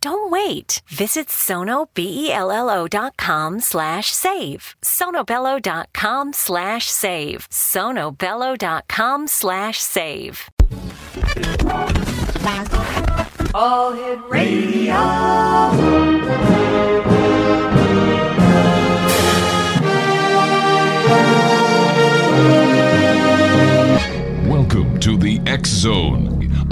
Don't wait. Visit sonobello.com slash save. sonobello.com slash save. sonobello.com slash save. All Hit Radio. Welcome to the X Zone,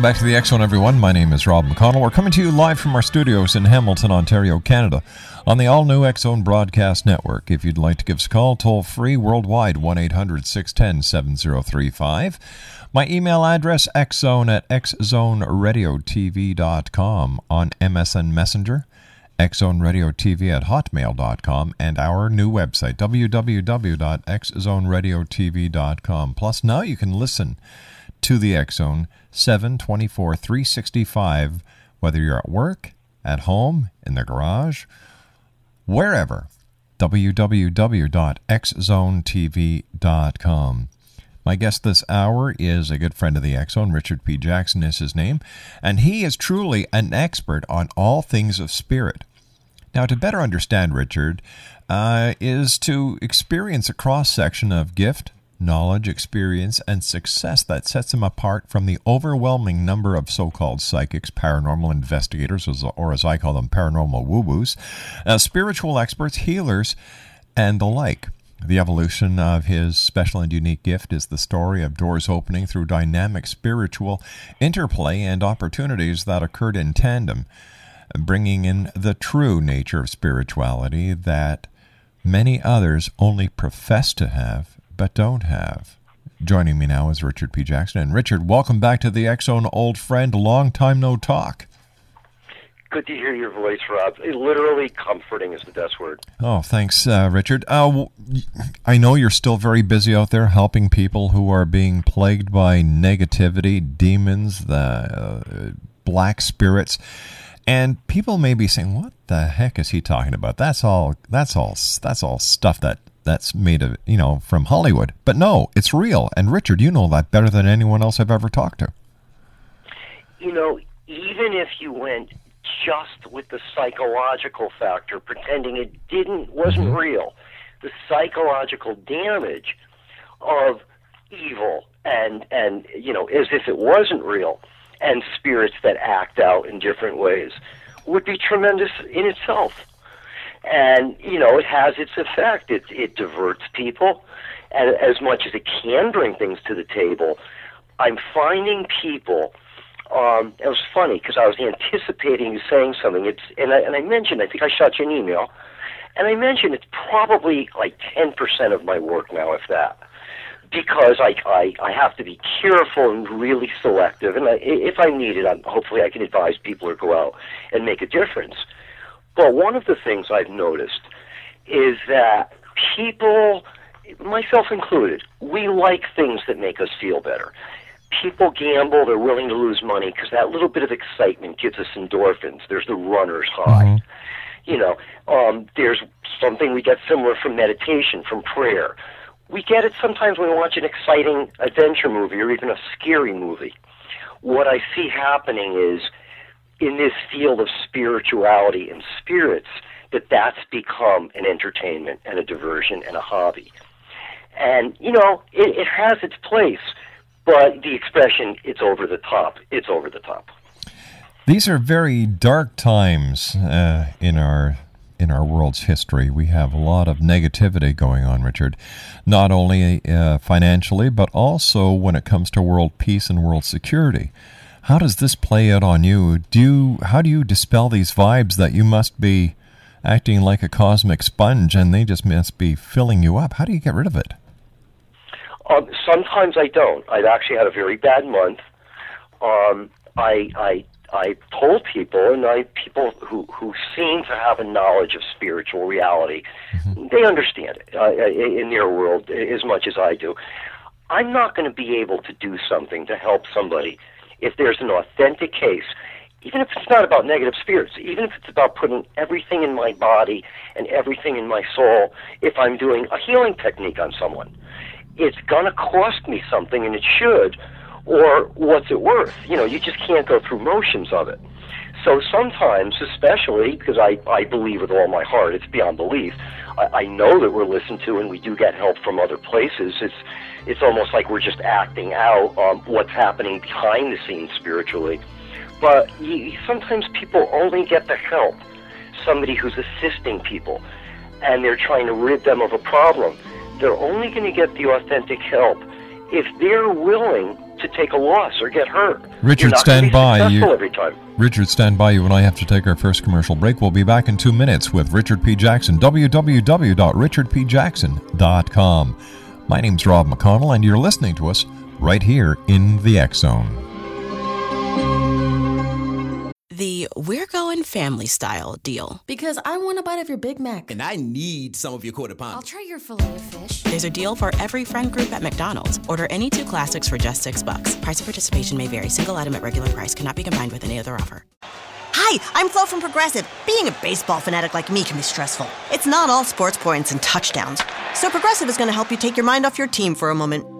Welcome back to the Zone, everyone. My name is Rob McConnell. We're coming to you live from our studios in Hamilton, Ontario, Canada, on the all new Zone Broadcast Network. If you'd like to give us a call, toll free worldwide, 1 800 610 7035. My email address, xzone at xzoneradiotv.com on MSN Messenger. xzoneradiotv at hotmail.com and our new website www.xzoneradiotv.com plus now you can listen to the X Zone 724 365 whether you're at work at home in the garage wherever www.xzonetv.com my guest this hour is a good friend of the Zone. Richard P. Jackson is his name, and he is truly an expert on all things of spirit. Now, to better understand Richard, uh, is to experience a cross section of gift, knowledge, experience, and success that sets him apart from the overwhelming number of so called psychics, paranormal investigators, or as I call them, paranormal woo woos, uh, spiritual experts, healers, and the like. The evolution of his special and unique gift is the story of doors opening through dynamic spiritual interplay and opportunities that occurred in tandem bringing in the true nature of spirituality that many others only profess to have but don't have. Joining me now is Richard P. Jackson. And Richard, welcome back to the X Zone, old friend. Long time no talk. Good to hear your voice, Rob. Eh, Literally comforting is the best word. Oh, thanks, uh, Richard. Uh, I know you're still very busy out there helping people who are being plagued by negativity, demons, the uh, black spirits. And people may be saying, "What the heck is he talking about?" That's all. That's all. That's all stuff that that's made of you know from Hollywood. But no, it's real. And Richard, you know that better than anyone else I've ever talked to. You know, even if you went just with the psychological factor, pretending it didn't wasn't mm-hmm. real, the psychological damage of evil and and you know as if it wasn't real and spirits that act out in different ways would be tremendous in itself and you know it has its effect it it diverts people and as much as it can bring things to the table i'm finding people um it was funny because i was anticipating you saying something it's and i and i mentioned i think i shot you an email and i mentioned it's probably like 10% of my work now if that because I, I I have to be careful and really selective. And I, if I need it, I'm, hopefully I can advise people or go out and make a difference. But one of the things I've noticed is that people, myself included, we like things that make us feel better. People gamble; they're willing to lose money because that little bit of excitement gives us endorphins. There's the runner's high. You know, um, there's something we get similar from meditation, from prayer we get it sometimes when we watch an exciting adventure movie or even a scary movie. What I see happening is in this field of spirituality and spirits that that's become an entertainment and a diversion and a hobby. And, you know, it, it has its place, but the expression, it's over the top, it's over the top. These are very dark times uh, in our in our world's history. We have a lot of negativity going on, Richard, not only uh, financially, but also when it comes to world peace and world security. How does this play out on you? Do you how do you dispel these vibes that you must be acting like a cosmic sponge and they just must be filling you up? How do you get rid of it? Um, sometimes I don't. I've actually had a very bad month. Um, I I I told people, and I people who who seem to have a knowledge of spiritual reality, they understand it uh, in their world as much as I do. I'm not going to be able to do something to help somebody if there's an authentic case, even if it's not about negative spirits, even if it's about putting everything in my body and everything in my soul. If I'm doing a healing technique on someone, it's going to cost me something, and it should or what's it worth? You know, you just can't go through motions of it. So sometimes, especially because I, I believe with all my heart, it's beyond belief. I, I know that we're listened to and we do get help from other places. It's it's almost like we're just acting out um, what's happening behind the scenes spiritually. But you, sometimes people only get the help somebody who's assisting people, and they're trying to rid them of a problem. They're only going to get the authentic help if they're willing to take a loss or get hurt. Richard, stand by. You- every time. Richard, stand by. You and I have to take our first commercial break. We'll be back in two minutes with Richard P. Jackson. www.richardpjackson.com. My name's Rob McConnell, and you're listening to us right here in the X Zone. The We're Going Family Style deal. Because I want a bite of your Big Mac. And I need some of your quarter Pounder. I'll try your filet of fish. There's a deal for every friend group at McDonald's. Order any two classics for just six bucks. Price of participation may vary. Single item at regular price cannot be combined with any other offer. Hi, I'm Flo from Progressive. Being a baseball fanatic like me can be stressful. It's not all sports points and touchdowns. So Progressive is going to help you take your mind off your team for a moment.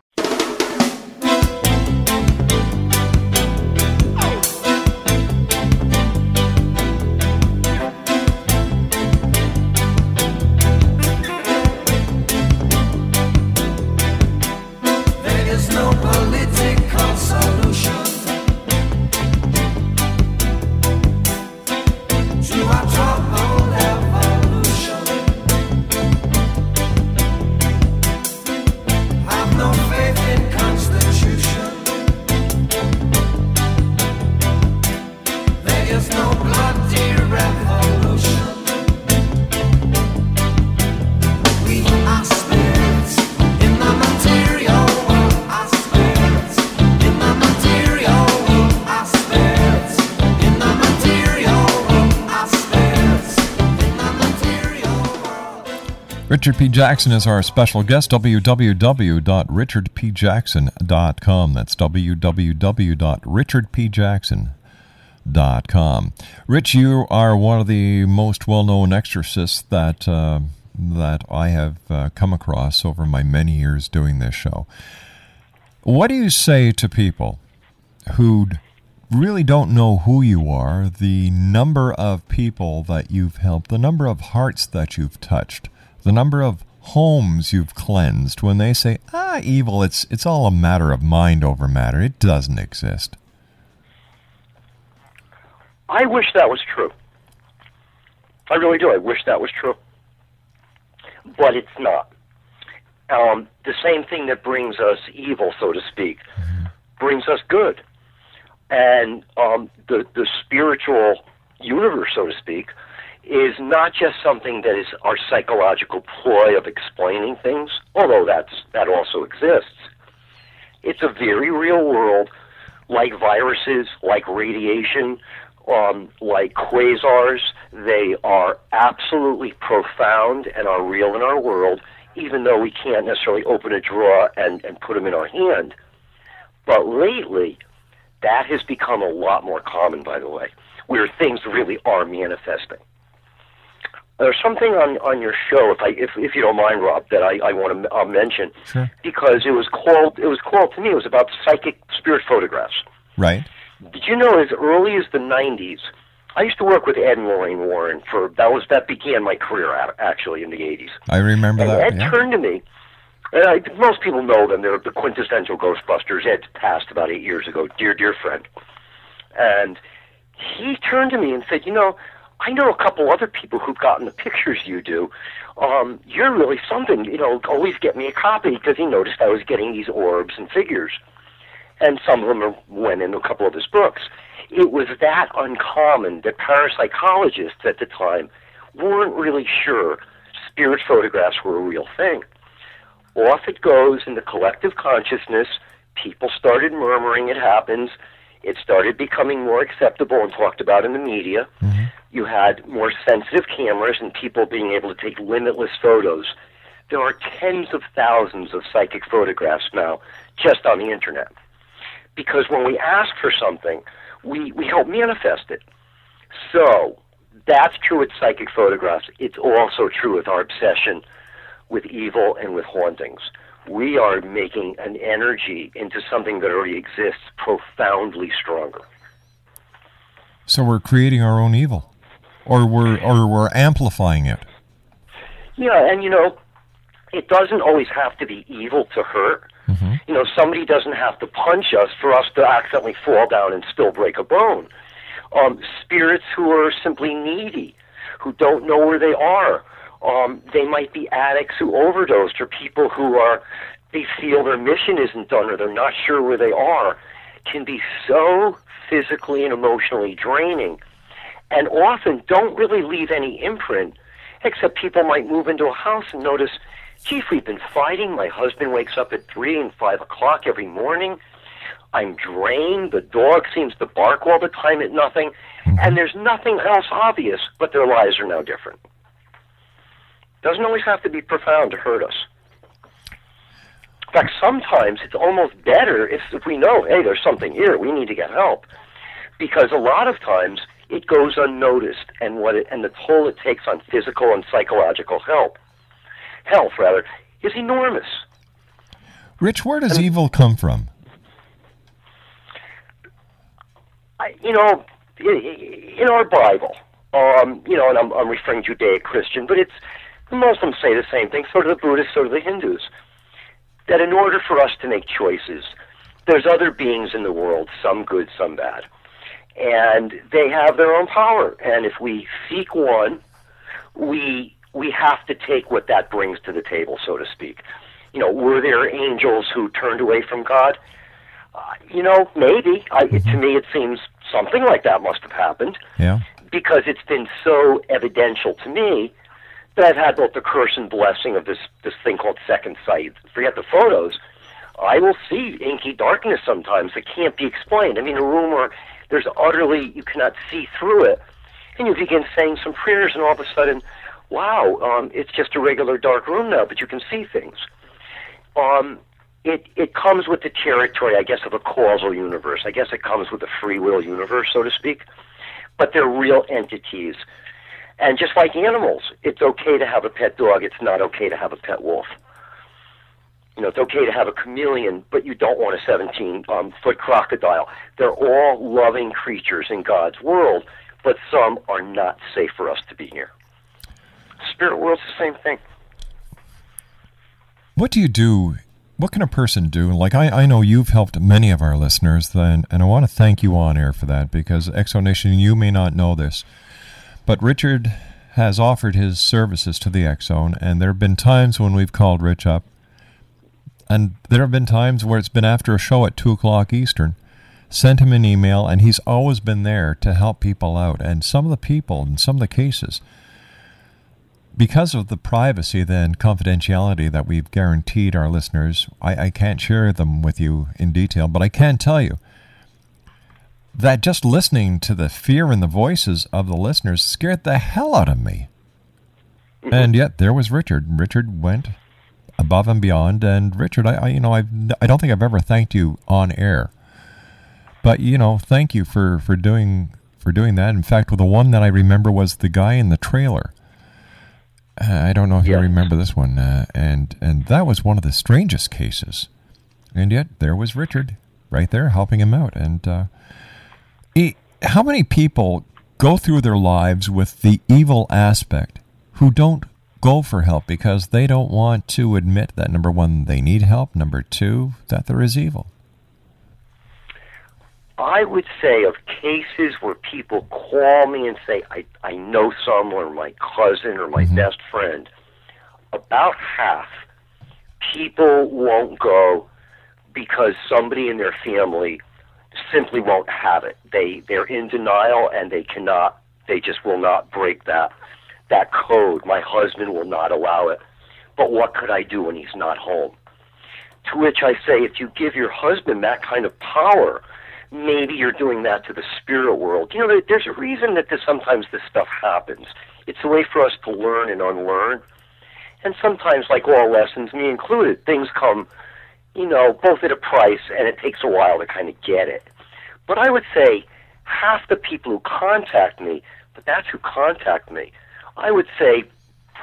Richard P. Jackson is our special guest. www.richardpjackson.com. That's www.richardpjackson.com. Rich, you are one of the most well-known exorcists that uh, that I have uh, come across over my many years doing this show. What do you say to people who really don't know who you are, the number of people that you've helped, the number of hearts that you've touched, the number of homes you've cleansed when they say, ah, evil, it's, it's all a matter of mind over matter. It doesn't exist. I wish that was true. I really do. I wish that was true. But it's not. Um, the same thing that brings us evil, so to speak, brings us good. And um, the, the spiritual universe, so to speak, is not just something that is our psychological ploy of explaining things, although that's, that also exists. It's a very real world, like viruses, like radiation, um, like quasars. They are absolutely profound and are real in our world, even though we can't necessarily open a drawer and, and put them in our hand. But lately, that has become a lot more common, by the way, where things really are manifesting. There's something on, on your show, if I if, if you don't mind, Rob, that I, I want to uh, mention Sure. because it was called it was called to me it was about psychic spirit photographs. Right? Did you know as early as the 90s, I used to work with Ed and Lorraine Warren for that was that began my career actually in the 80s. I remember And that. Ed yeah. turned to me. And I, most people know them. They're the quintessential Ghostbusters. Ed passed about eight years ago. Dear, dear friend. And he turned to me and said, "You know, I know a couple other people who've gotten the pictures you do. Um, you're really something. You know, always get me a copy because he noticed I was getting these orbs and figures, and some of them are, went in a couple of his books. It was that uncommon that parapsychologists at the time weren't really sure spirit photographs were a real thing. Off it goes in the collective consciousness. People started murmuring it happens. It started becoming more acceptable and talked about in the media. You had more sensitive cameras and people being able to take limitless photos. There are tens of thousands of psychic photographs now just on the internet. Because when we ask for something, we, we help manifest it. So that's true with psychic photographs. It's also true with our obsession with evil and with hauntings. We are making an energy into something that already exists profoundly stronger. So we're creating our own evil, or we're or we're amplifying it. Yeah, and you know, it doesn't always have to be evil to hurt. You know, somebody doesn't have to punch us for us to accidentally fall down and still break a bone. Um, spirits who are simply needy, who don't know where they are. Um, they might be addicts who overdosed, or people who are they feel their mission isn't done, or they're not sure where they are. Can be so physically and emotionally draining, and often don't really leave any imprint except people might move into a house and notice, Chief, we've been fighting. My husband wakes up at 3 and 5 o'clock every morning. I'm drained. The dog seems to bark all the time at nothing. Mm-hmm. And there's nothing else obvious, but their lives are now different. Doesn't always have to be profound to hurt us. In fact, sometimes it's almost better if, if we know, hey, there's something here, we need to get help. Because a lot of times it goes unnoticed and what it, and the toll it takes on physical and psychological health health rather, is enormous. Rich, where does evil come from? I, you know, in our Bible, um, you know, and I'm, I'm referring Judeo-Christian, but it's the Muslims say the same thing. So do the Buddhists. So do the Hindus. That in order for us to make choices, there's other beings in the world, some good, some bad, and they have their own power. And if we seek one, we we have to take what that brings to the table, so to speak. You know, were there angels who turned away from God? Uh, you know, maybe. I, to me, it seems something like that must have happened Yeah. because it's been so evidential to me that I've had both the curse and blessing of this this thing called second sight. Forget the photos. I will see inky darkness sometimes that can't be explained. I mean, a room where there's utterly you cannot see through it, and you begin saying some prayers, and all of a sudden, wow, um, it's just a regular dark room now, but you can see things. Um, it it comes with the territory, I guess, of a causal universe. I guess it comes with a free will universe, so to speak. But they're real entities. And just like animals, it's okay to have a pet dog. It's not okay to have a pet wolf. You know, it's okay to have a chameleon, but you don't want a 17 um, foot crocodile. They're all loving creatures in God's world, but some are not safe for us to be near. Spirit world's the same thing. What do you do? What can a person do? Like, I, I know you've helped many of our listeners, then, and I want to thank you on air for that because Exonation, you may not know this, but Richard has offered his services to the X Zone, and there have been times when we've called Rich up, and there have been times where it's been after a show at 2 o'clock Eastern, sent him an email, and he's always been there to help people out. And some of the people, in some of the cases, because of the privacy and confidentiality that we've guaranteed our listeners, I, I can't share them with you in detail, but I can tell you that just listening to the fear in the voices of the listeners scared the hell out of me. Mm-hmm. And yet there was Richard. Richard went above and beyond. And Richard, I, I you know, I've, I don't think I've ever thanked you on air, but you know, thank you for for doing for doing that. In fact, the one that I remember was the guy in the trailer. Uh, I don't know if you remember this one, uh, and and that was one of the strangest cases. And yet there was Richard right there helping him out. And uh, he, how many people go through their lives with the evil aspect who don't go for help because they don't want to admit that number one, they need help, number two, that there is evil? I would say of cases where people call me and say, I, I know someone, or my cousin, or my mm-hmm. best friend, about half people won't go because somebody in their family simply won't have it. They they're in denial and they cannot they just will not break that that code. My husband will not allow it. But what could I do when he's not home? To which I say if you give your husband that kind of power, maybe you're doing that to the spirit world. You know, there, there's a reason that this, sometimes this stuff happens. It's a way for us to learn and unlearn. And sometimes, like all lessons, me included, things come, you know, both at a price and it takes a while to kind of get it. But I would say half the people who contact me, but that's who contact me, I would say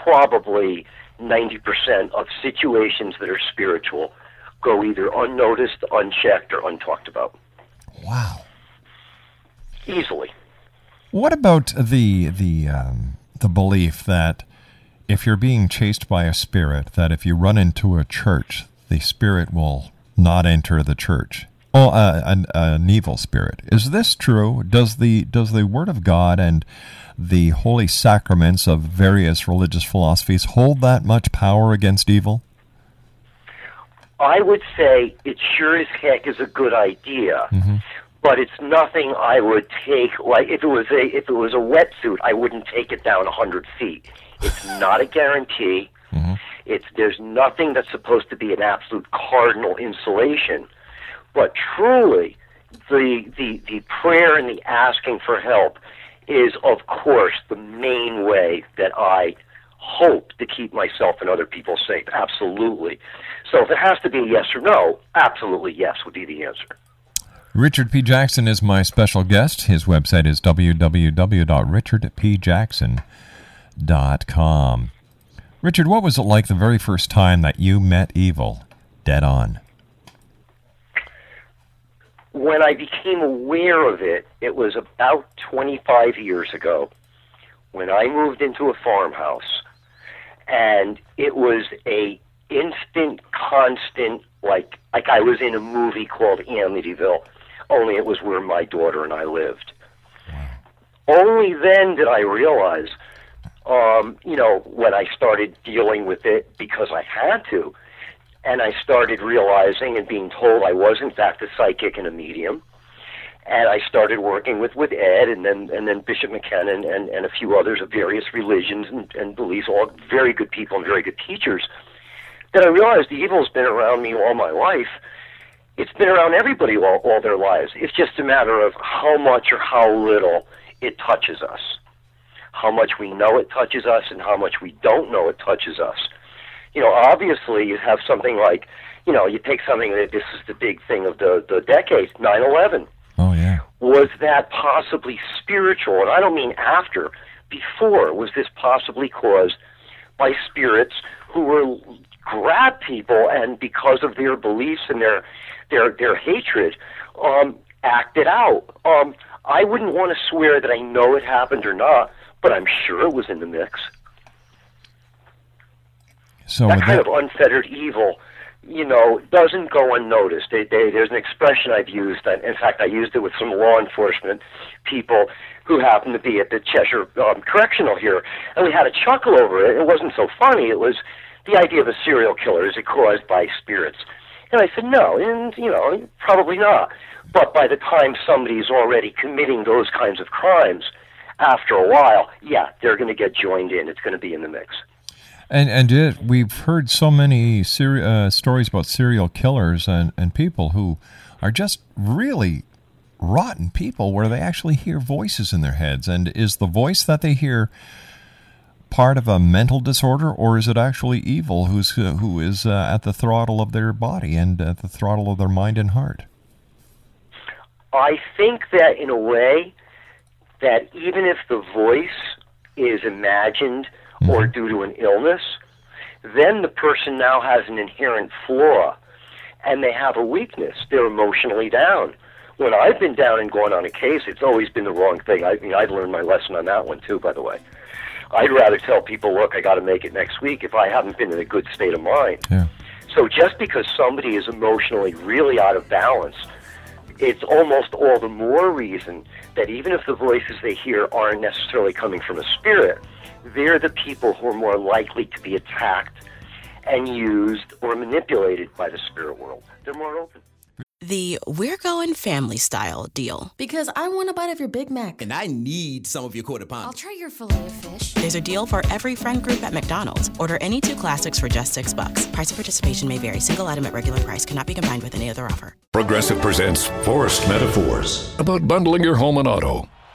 probably 90% of situations that are spiritual go either unnoticed, unchecked, or untalked about. Wow. Easily. What about the the um, the belief that if you're being chased by a spirit, that if you run into a church, the spirit will not enter the church? Oh, uh, an, uh, an evil spirit. Is this true? Does the does the Word of God and the holy sacraments of various religious philosophies hold that much power against evil? I would say it sure as heck is a good idea, mm-hmm. but it's nothing I would take. Like if it was a if it was a wetsuit, I wouldn't take it down a hundred feet. It's not a guarantee. Mm-hmm. It's there's nothing that's supposed to be an absolute cardinal insulation, but truly, the the the prayer and the asking for help is of course the main way that I hope to keep myself and other people safe. Absolutely. So if it has to be a yes or no, absolutely yes would be the answer. Richard P. Jackson is my special guest. His website is www.richardpjackson.com. Richard, what was it like the very first time that you met evil dead on? When I became aware of it, it was about 25 years ago when I moved into a farmhouse and it was a instant constant like like I was in a movie called Amityville only it was where my daughter and I lived. Only then did I realize um, you know, when I started dealing with it because I had to, and I started realizing and being told I was in fact a psychic and a medium, and I started working with with Ed and then and then Bishop McKenna and, and a few others of various religions and, and beliefs, all very good people and very good teachers. That I realized the evil's been around me all my life. It's been around everybody all, all their lives. It's just a matter of how much or how little it touches us how much we know it touches us and how much we don't know it touches us. You know, obviously you have something like, you know, you take something that this is the big thing of the, the decade, 9-11. Oh, yeah. Was that possibly spiritual? And I don't mean after, before. Was this possibly caused by spirits who were grab people and because of their beliefs and their their their hatred, um, acted out? Um, I wouldn't want to swear that I know it happened or not, but I'm sure it was in the mix. So that kind that- of unfettered evil, you know, doesn't go unnoticed. They, they, there's an expression I've used. and In fact, I used it with some law enforcement people who happened to be at the Cheshire um, Correctional here, and we had a chuckle over it. It wasn't so funny. It was the idea of a serial killer. Is it caused by spirits? And I said, no, and you know, probably not. But by the time somebody's already committing those kinds of crimes, after a while, yeah, they're going to get joined in. It's going to be in the mix. And and it, we've heard so many seri- uh, stories about serial killers and, and people who are just really rotten people where they actually hear voices in their heads. And is the voice that they hear part of a mental disorder, or is it actually evil who's uh, who is uh, at the throttle of their body and at the throttle of their mind and heart? I think that in a way that even if the voice is imagined or mm-hmm. due to an illness, then the person now has an inherent flaw and they have a weakness. They're emotionally down. When I've been down and gone on a case, it's always been the wrong thing. I mean, I've learned my lesson on that one too, by the way. I'd rather tell people, look, I got to make it next week if I haven't been in a good state of mind. Yeah. So just because somebody is emotionally really out of balance, it's almost all the more reason that even if the voices they hear aren't necessarily coming from a spirit, they're the people who are more likely to be attacked and used or manipulated by the spirit world. They're more open. The We're Going Family Style deal. Because I want a bite of your Big Mac. And I need some of your quarter pound. I'll try your filet of fish. There's a deal for every friend group at McDonald's. Order any two classics for just six bucks. Price of participation may vary. Single item at regular price cannot be combined with any other offer. Progressive presents Forced Metaphors about bundling your home and auto.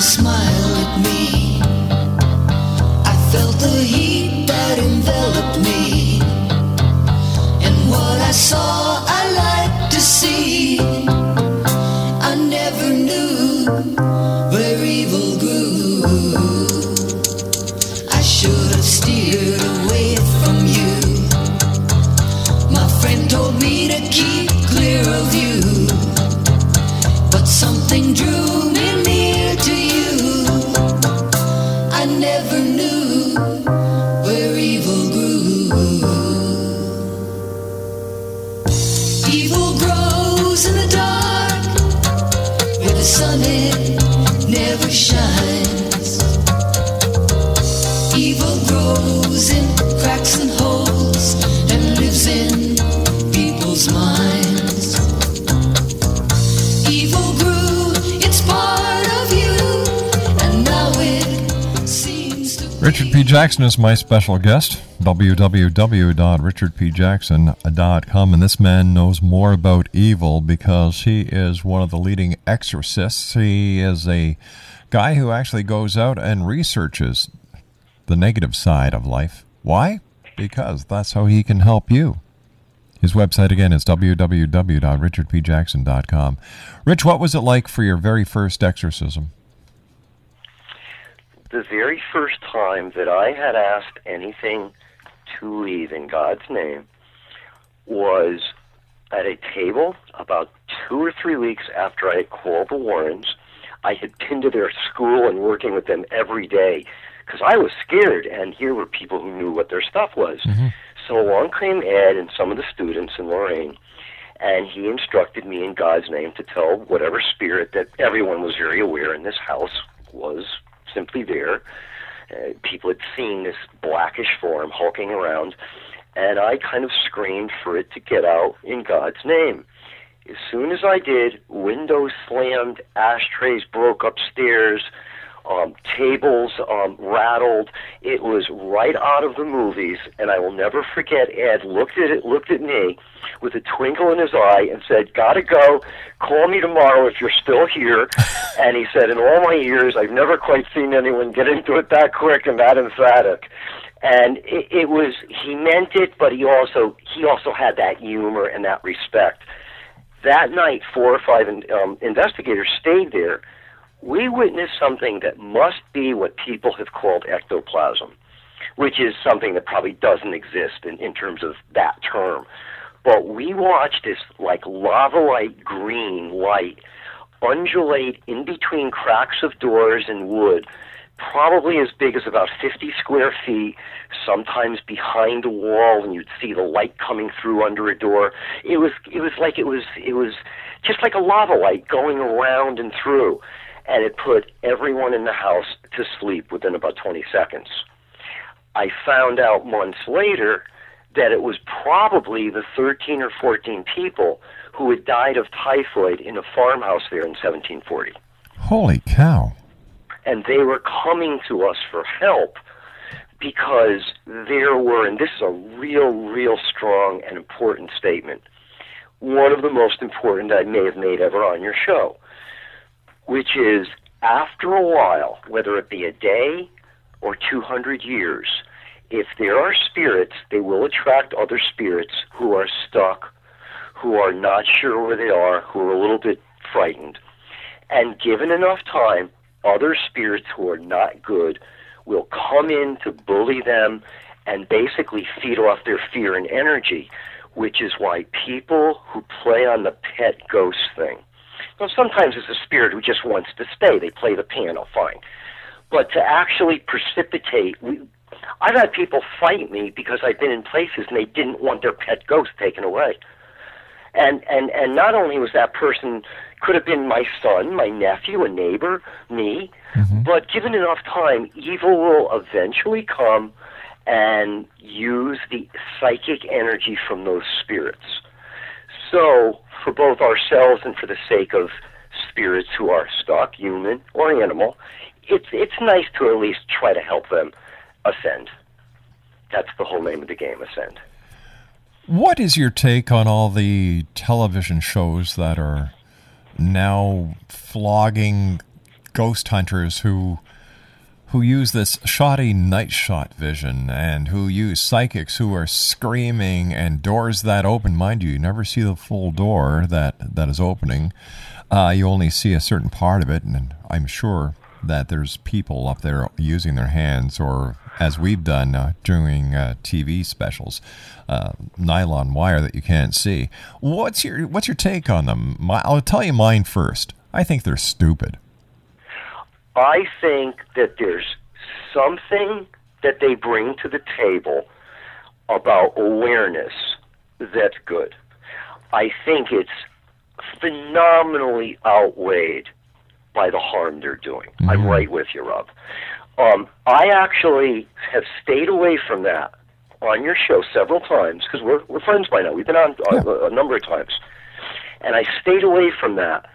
Smile at me. Jackson is my special guest. www.richardpjackson.com. And this man knows more about evil because he is one of the leading exorcists. He is a guy who actually goes out and researches the negative side of life. Why? Because that's how he can help you. His website again is www.richardpjackson.com. Rich, what was it like for your very first exorcism? The very first time that I had asked anything to leave in God's name was at a table about two or three weeks after I had called the Warrens. I had been to their school and working with them every day because I was scared, and here were people who knew what their stuff was. Mm-hmm. So along came Ed and some of the students and Lorraine, and he instructed me in God's name to tell whatever spirit that everyone was very aware in this house was simply there. Uh, people had seen this blackish form hulking around, and I kind of screamed for it to get out in God's name. As soon as I did, windows slammed, ashtrays broke upstairs, um, tables um, rattled. It was right out of the movies, and I will never forget. Ed looked at it, looked at me, with a twinkle in his eye, and said, "Gotta go. Call me tomorrow if you're still here." and he said, "In all my years, I've never quite seen anyone get into it that quick and that emphatic." And it, it was he meant it, but he also he also had that humor and that respect. That night, four or five in, um, investigators stayed there we witnessed something that must be what people have called ectoplasm, which is something that probably doesn't exist in, in terms of that term. But we watched this like lava light green light undulate in between cracks of doors and wood, probably as big as about 50 square feet, sometimes behind a wall, and you'd see the light coming through under a door. It was, it was like it was, it was just like a lava light going around and through and it put everyone in the house to sleep within about 20 seconds. I found out months later that it was probably the 13 or 14 people who had died of typhoid in a farmhouse there in 1740. Holy cow. And they were coming to us for help because there were, and this is a real, real strong and important statement, one of the most important I may have made ever on your show which is after a while, whether it be a day or 200 years, if there are spirits, they will attract other spirits who are stuck, who are not sure where they are, who are a little bit frightened. And given enough time, other spirits who are not good will come in to bully them and basically feed off their fear and energy, which is why people who play on the pet ghost thing well, sometimes it's a spirit who just wants to stay. They play the piano fine. But to actually precipitate, we, I've had people fight me because I've been in places and they didn't want their pet ghost taken away. And and and not only was that person could have been my son, my nephew, a neighbor, me, Mm-hmm. but given enough time, evil will eventually come and use the psychic energy from those spirits. So, for both ourselves and for the sake of spirits who are stuck, human or animal, it's it's nice to at least try to help them ascend. That's the whole name of the game, ascend. What is your take on all the television shows that are now flogging ghost hunters who who use this shoddy night shot vision and who use psychics who are screaming and doors that open. Mind you you never see the full door that that is opening. Uh, you only see a certain part of it and i'm sure that there's people up there using their hands or as we've done uh, doing uh, tv specials uh, nylon wire that you can't see. What's your what's your take on them? My, i'll tell you mine first. I think they're stupid I think that there's something that they bring to the table about awareness that's good. I think it's phenomenally outweighed by the harm they're doing. I'm right with you, Rob. Um, I actually have stayed away from that on your show several times because we're, we're friends by now. We've been on uh, a, a number of times. And I stayed away from that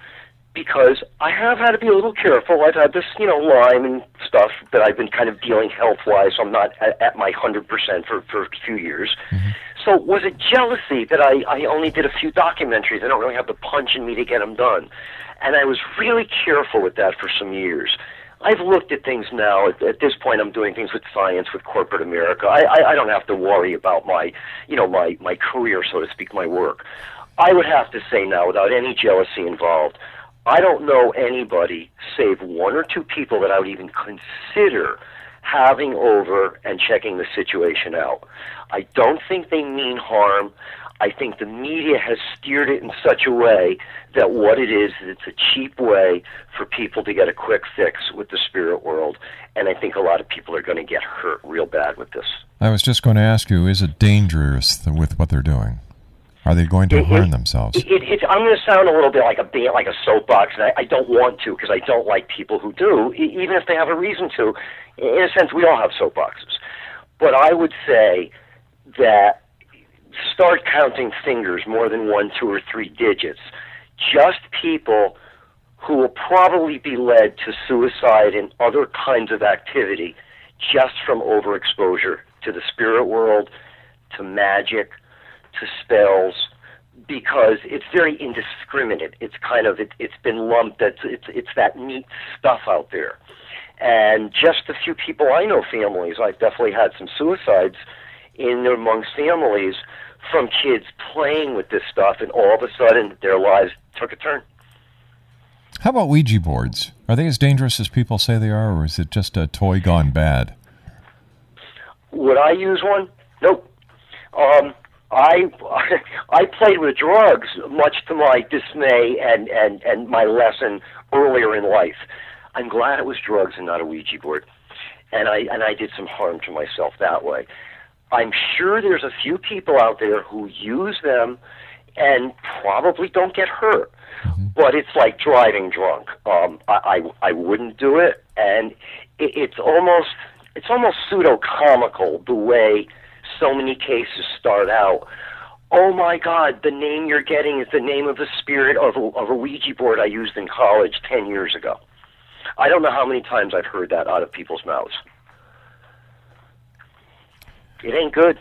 because I have had to be a little careful. I've had this, you know, Lyme and stuff that I've been kind of dealing health wise. I'm not at, at my 100% for, for a few years. Mm-hmm. So was it jealousy that I, I only did a few documentaries? I don't really have the punch in me to get them done. And I was really careful with that for some years. I've looked at things now. At, at this point, I'm doing things with science, with corporate America. I, I, I don't have to worry about my, you know, my, my career, so to speak, my work. I would have to say now, without any jealousy involved, I don't know anybody, save one or two people, that I would even consider having over and checking the situation out. I don't think they mean harm. I think the media has steered it in such a way that what it is, it's a cheap way for people to get a quick fix with the spirit world. And I think a lot of people are going to get hurt real bad with this. I was just going to ask you: Is it dangerous with what they're doing? Are they going to It- harm it- themselves? It, I'm going to sound a little bit like a like a soapbox, and I, I don't want to because I don't like people who do, even if they have a reason to. In a sense, we all have soapboxes, but I would say that start counting fingers more than one, two, or three digits. Just people who will probably be led to suicide and other kinds of activity just from overexposure to the spirit world, to magic, to spells, because it's very indiscriminate. It's kind of it, it's been lumped. That it's it's that neat stuff out there, and just a few people I know, families. I've definitely had some suicides in amongst families from kids playing with this stuff, and all of a sudden their lives took a turn. How about Ouija boards? Are they as dangerous as people say they are, or is it just a toy gone bad? Would I use one? Nope. Um, I I played with drugs, much to my dismay and and and my lesson earlier in life. I'm glad it was drugs and not a Ouija board, and I and I did some harm to myself that way. I'm sure there's a few people out there who use them and probably don't get hurt. But it's like driving drunk. Um, I, I I wouldn't do it, and it, it's almost it's almost pseudo comical the way so many cases start out. Oh my God! The name you're getting is the name of the spirit of a, of a Ouija board I used in college ten years ago. I don't know how many times I've heard that out of people's mouths. It ain't good.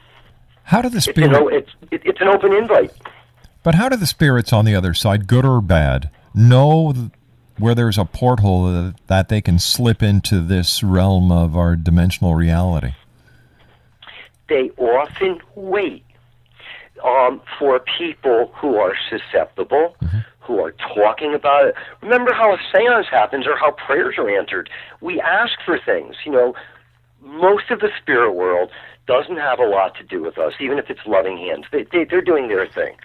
How do the It's an, it's, it, it's an open invite. But how do the spirits on the other side, good or bad, know where there's a porthole that they can slip into this realm of our dimensional reality? They often wait um, for people who are susceptible, who are talking about it. Remember how a seance happens or how prayers are answered. We ask for things. You know, most of the spirit world doesn't have a lot to do with us, even if it's loving hands. They, they, they're doing their thing.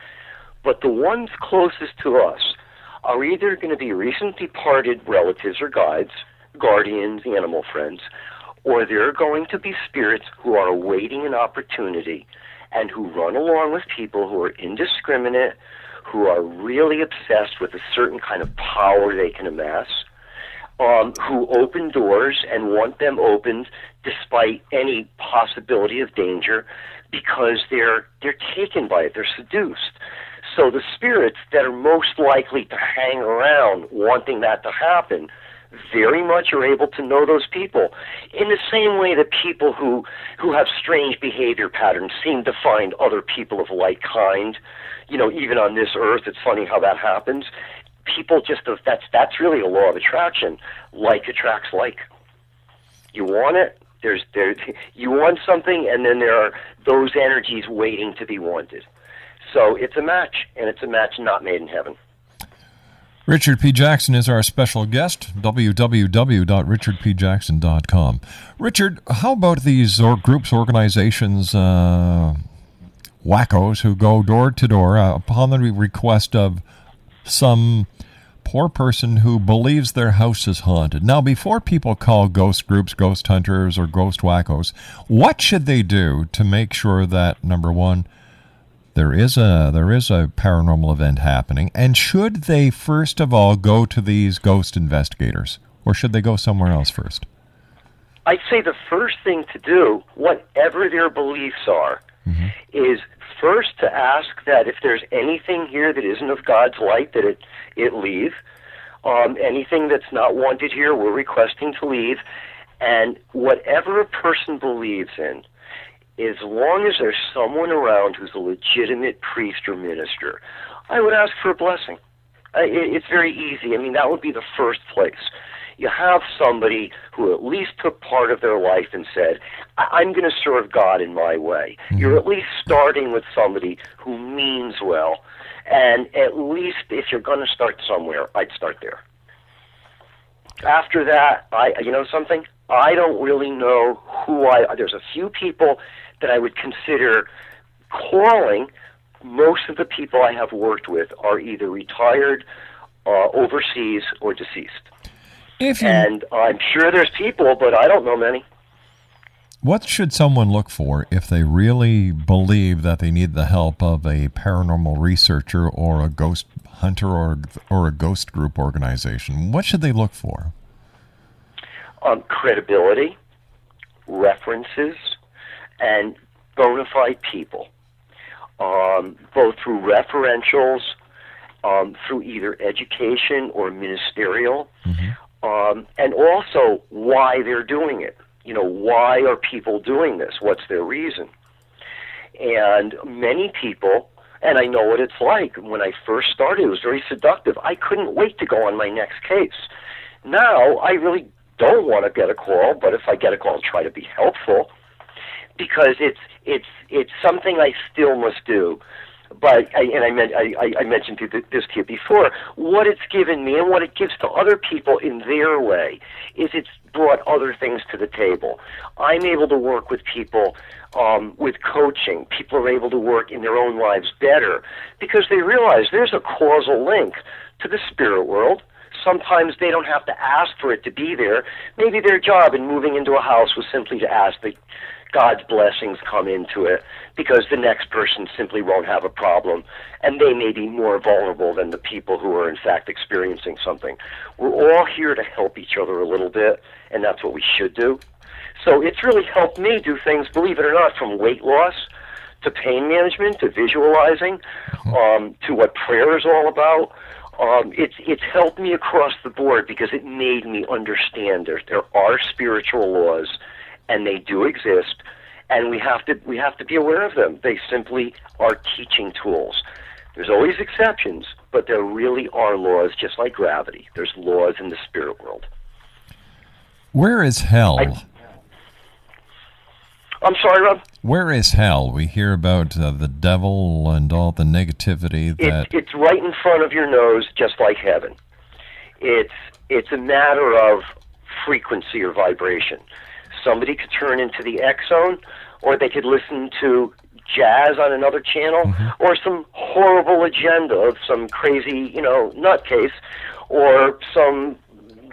But the ones closest to us are either going to be recent departed relatives or guides, guardians, animal friends, or they're going to be spirits who are awaiting an opportunity and who run along with people who are indiscriminate, who are really obsessed with a certain kind of power they can amass, um, who open doors and want them opened despite any possibility of danger because they're they're taken by it, they're seduced. So the spirits that are most likely to hang around wanting that to happen very much are able to know those people. In the same way that people who who have strange behavior patterns seem to find other people of like kind. You know even on this earth it's funny how that happens. People just that's that's really a law of attraction. Like attracts like. You want it there's there you want something and then there are those energies waiting to be wanted. So it's a match and it's a match not made in heaven Richard P. Jackson is our special guest. www.richardpjackson.com. Richard, how about these or groups, organizations, uh, wackos who go door to door uh, upon the request of some poor person who believes their house is haunted? Now, before people call ghost groups ghost hunters or ghost wackos, what should they do to make sure that number one? There is a there is a paranormal event happening and should they first of all go to these ghost investigators or should they go somewhere else first I'd say the first thing to do, whatever their beliefs are, is first to ask that if there's anything here that isn't of God's light, that it it leave. Um, anything that's not wanted here, we're requesting to leave. And whatever a person believes in, as long as there's someone around who's a legitimate priest or minister, I would ask for a blessing. Uh, it, it's very easy. I mean, that would be the first place. You have somebody who at least took part of their life and said, I- I'm going to serve God in my way. You're at least starting with somebody who means well. And at least if you're going to start somewhere, I'd start there. After that, I you know something? I don't really know who I there's a few people that I would consider calling. Most of the people I have worked with are either retired, uh, overseas, or deceased. If you, And I'm sure there's people, but I don't know many. what should someone look for if they really believe that they need the help of a paranormal researcher or a ghost hunter or or a ghost group organization? What should they look for? um, credibility, references, and bona fide people, um, both through referentials, um, through either education or ministerial, um, and also why they're doing it. You know, why are people doing this? What's their reason? And many people, and I know what it's like. When I first started, it was very seductive. I couldn't wait to go on my next case. Now, I really don't want to get a call, but if I get a call, I'll try to be helpful because it's it's it's something I still must do. But I, and I, meant, I, I- mentioned to this to you before. What it's given me and what it gives to other people in their way is it's brought other things to the table. I'm able to work with people um, with coaching. People are able to work in their own lives better because they realize there's a causal link to the spirit world. Sometimes they don't have to ask for it to be there. Maybe their job in moving into a house was simply to ask that God's blessings come into it because the next person simply won't have a problem and they may be more vulnerable than the people who are in fact experiencing something. We're all here to help each other a little bit and that's what we should do. So it's really helped me do things, believe it or not, from weight loss to pain management to visualizing um, to what prayer is all about. Um, it's it's helped me across the board because it made me understand there there are spiritual laws, and they do exist, and we have to we have to be aware of them. They simply are teaching tools. There's always exceptions, but there really are laws, just like gravity. There's laws in the spirit world. Where is hell? I'm sorry, Rob. Where is hell? We hear about uh, the devil and all the negativity that It's it's right in front of your nose, just like heaven. It's it's a matter of frequency or vibration. Somebody could turn into the X zone, or they could listen to jazz on another channel, mm-hmm. or some horrible agenda of some crazy, you know, nutcase, or some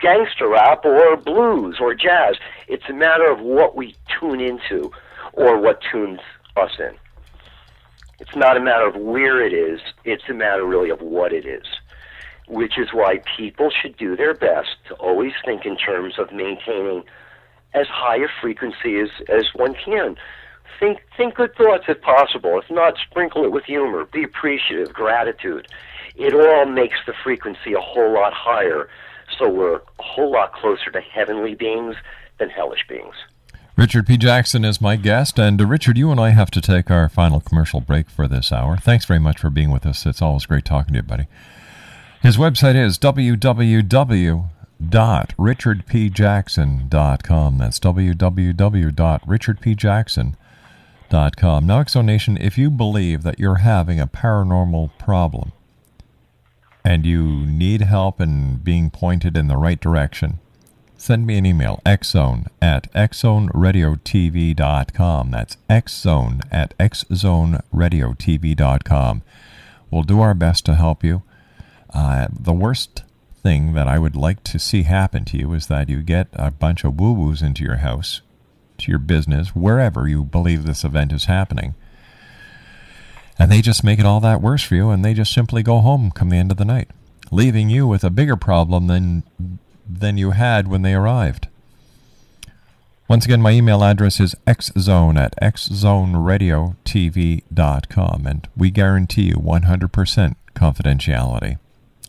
gangster rap, or blues, or jazz. It's a matter of what we tune into, or what tunes us in. It's not a matter of where it is, it's a matter really of what it is. Which is why people should do their best to always think in terms of maintaining as high a frequency as, as one can. Think think good thoughts if possible. If not, sprinkle it with humor. Be appreciative, gratitude. It all makes the frequency a whole lot higher, so we're a whole lot closer to heavenly beings than hellish beings. Richard P. Jackson is my guest. And uh, Richard, you and I have to take our final commercial break for this hour. Thanks very much for being with us. It's always great talking to you, buddy. His website is www.richardpjackson.com. That's www.richardpjackson.com. Now, X Zone Nation, if you believe that you're having a paranormal problem and you need help in being pointed in the right direction, send me an email, xzone at xzoneradiotv.com. That's xzone at xzoneradiotv.com. We'll do our best to help you. Uh, the worst thing that I would like to see happen to you is that you get a bunch of woo woos into your house, to your business, wherever you believe this event is happening. And they just make it all that worse for you, and they just simply go home come the end of the night, leaving you with a bigger problem than than you had when they arrived. Once again, my email address is xzone at xzoneradiotv.com, and we guarantee you 100% confidentiality.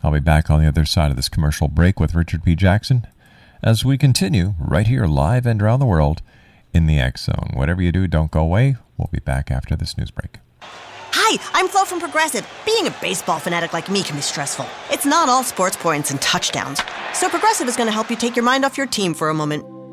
I'll be back on the other side of this commercial break with Richard P. Jackson as we continue right here live and around the world in the X Zone. Whatever you do, don't go away. We'll be back after this news break. Hi, I'm Flo from Progressive. Being a baseball fanatic like me can be stressful. It's not all sports points and touchdowns. So Progressive is going to help you take your mind off your team for a moment.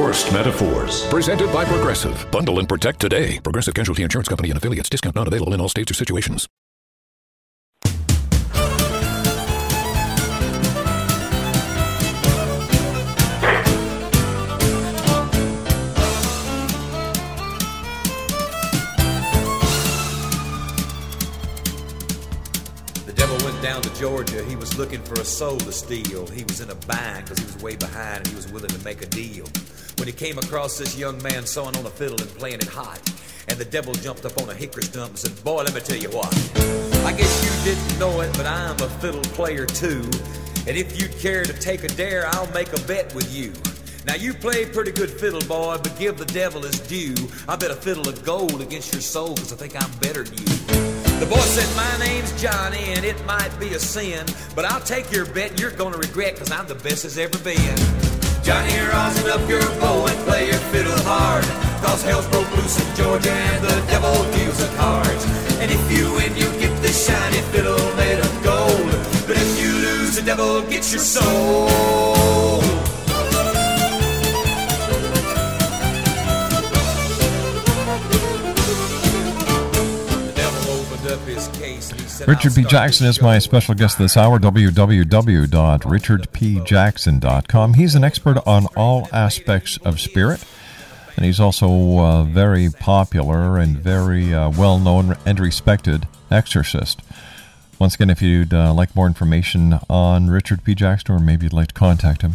Forced Metaphors. Presented by Progressive. Bundle and protect today. Progressive Casualty Insurance Company and affiliates. Discount not available in all states or situations. The devil went down to Georgia. He was looking for a soul to steal. He was in a bind because he was way behind and he was willing to make a deal. When he came across this young man sawing on a fiddle and playing it hot, and the devil jumped up on a hickory stump and said, Boy, let me tell you what. I guess you didn't know it, but I'm a fiddle player too. And if you'd care to take a dare, I'll make a bet with you. Now you play pretty good fiddle, boy, but give the devil his due. I bet a fiddle of gold against your soul, cause I think I'm better than you. The boy said, My name's Johnny, and it might be a sin, but I'll take your bet and you're gonna regret, cause I'm the best as ever been. Johnny, rosin up your bow and play your fiddle hard, cause hell's broke loose in Georgia and the devil deals the cards. And if you win, you get this shiny fiddle made of gold, but if you lose, the devil gets your soul. Richard P. Jackson is my special guest this hour. www.richardpjackson.com. He's an expert on all aspects of spirit, and he's also uh, very popular and very uh, well known and respected exorcist. Once again, if you'd uh, like more information on Richard P. Jackson, or maybe you'd like to contact him,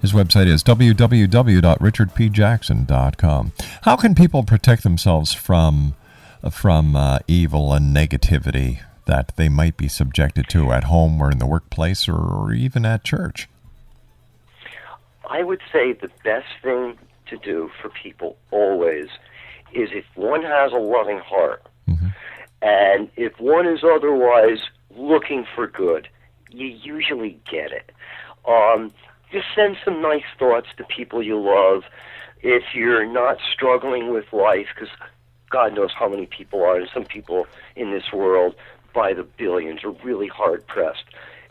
his website is www.richardpjackson.com. How can people protect themselves from from uh, evil and negativity that they might be subjected to at home or in the workplace or even at church? I would say the best thing to do for people always is if one has a loving heart and if one is otherwise looking for good, you usually get it. Um, just send some nice thoughts to people you love. If you're not struggling with life, because God knows how many people are, and some people in this world by the billions are really hard pressed,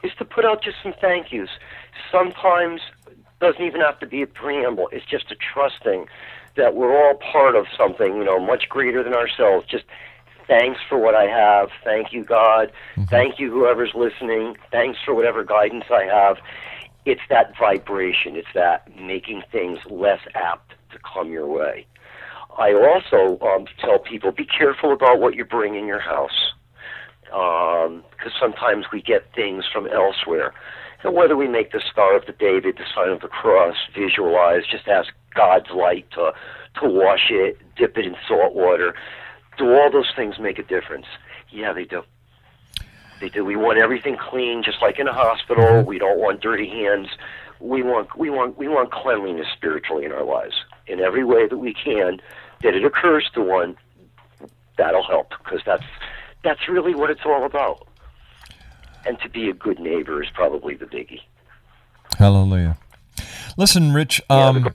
is to put out just some thank yous. Sometimes doesn't even have to be a preamble. It's just a trusting that we're all part of something, you know, much greater than ourselves. Just thanks for what I have. Thank you, God. Mm-hmm. Thank you, whoever's listening. Thanks for whatever guidance I have. It's that vibration. It's that making things less apt to come your way. I also um, tell people be careful about what you bring in your house. because sometimes we get things from elsewhere. And whether we make the Star of the David, the sign of the cross, visualize, just ask God's light to to wash it, dip it in salt water. Do all those things make a difference? Yeah, they do. They do. We want everything clean, just like in a hospital. We don't want dirty hands. We want we want we want cleanliness spiritually in our lives in every way that we can. That it occurs to one, that'll help because that's that's really what it's all about. And to be a good neighbor is probably the biggie. Hallelujah. Listen, Rich. Um,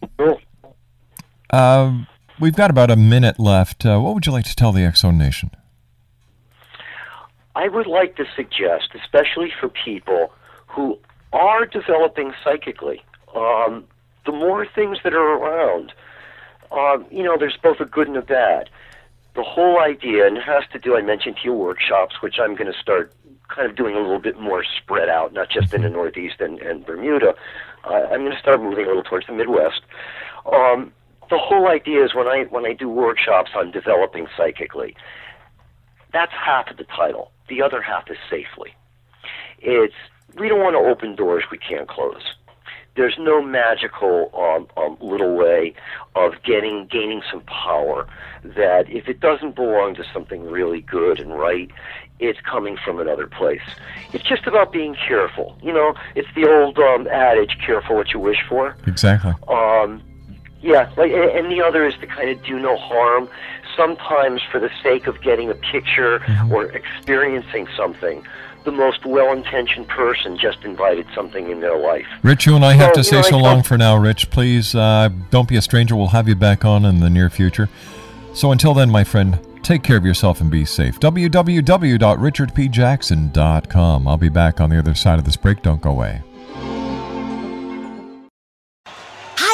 uh, we've got about a minute left. Uh, what would you like to tell the X Zone Nation? I would like to suggest, especially for people who are developing psychically, um, the more things that are around, um, you know, there's both a good and a bad. The whole idea, and it has to do, I mentioned to you, workshops, which I'm going to start kind of doing a little bit more spread out, not just in the Northeast and, and Bermuda. Uh, I'm going to start moving a little towards the Midwest. Um, the whole idea is when I when I do workshops on developing psychically, that's half of the title. The other half is safely. It's we don't want to open doors we can't close. There's no magical um, um, little way of getting gaining some power that if it doesn't belong to something really good and right, it's coming from another place. It's just about being careful. You know, it's the old um, adage, "Careful what you wish for." Exactly. Um, yeah, like, and the other is to kind of do no harm. Sometimes, for the sake of getting a picture Mm-hmm. or experiencing something, the most well-intentioned person just invited something in their life. Rich, you and I have So, to you say know, so long for now, Rich. Please uh, don't be a stranger. We'll have you back on in the near future. So until then, my friend, take care of yourself and be safe. www.richardpjackson.com. I'll be back on the other side of this break. Don't go away.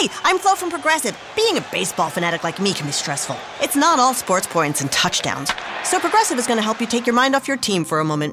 Hi, I'm Flo from Progressive. Being a baseball fanatic like me can be stressful. It's not all sports points and touchdowns. So Progressive is going to help you take your mind off your team for a moment.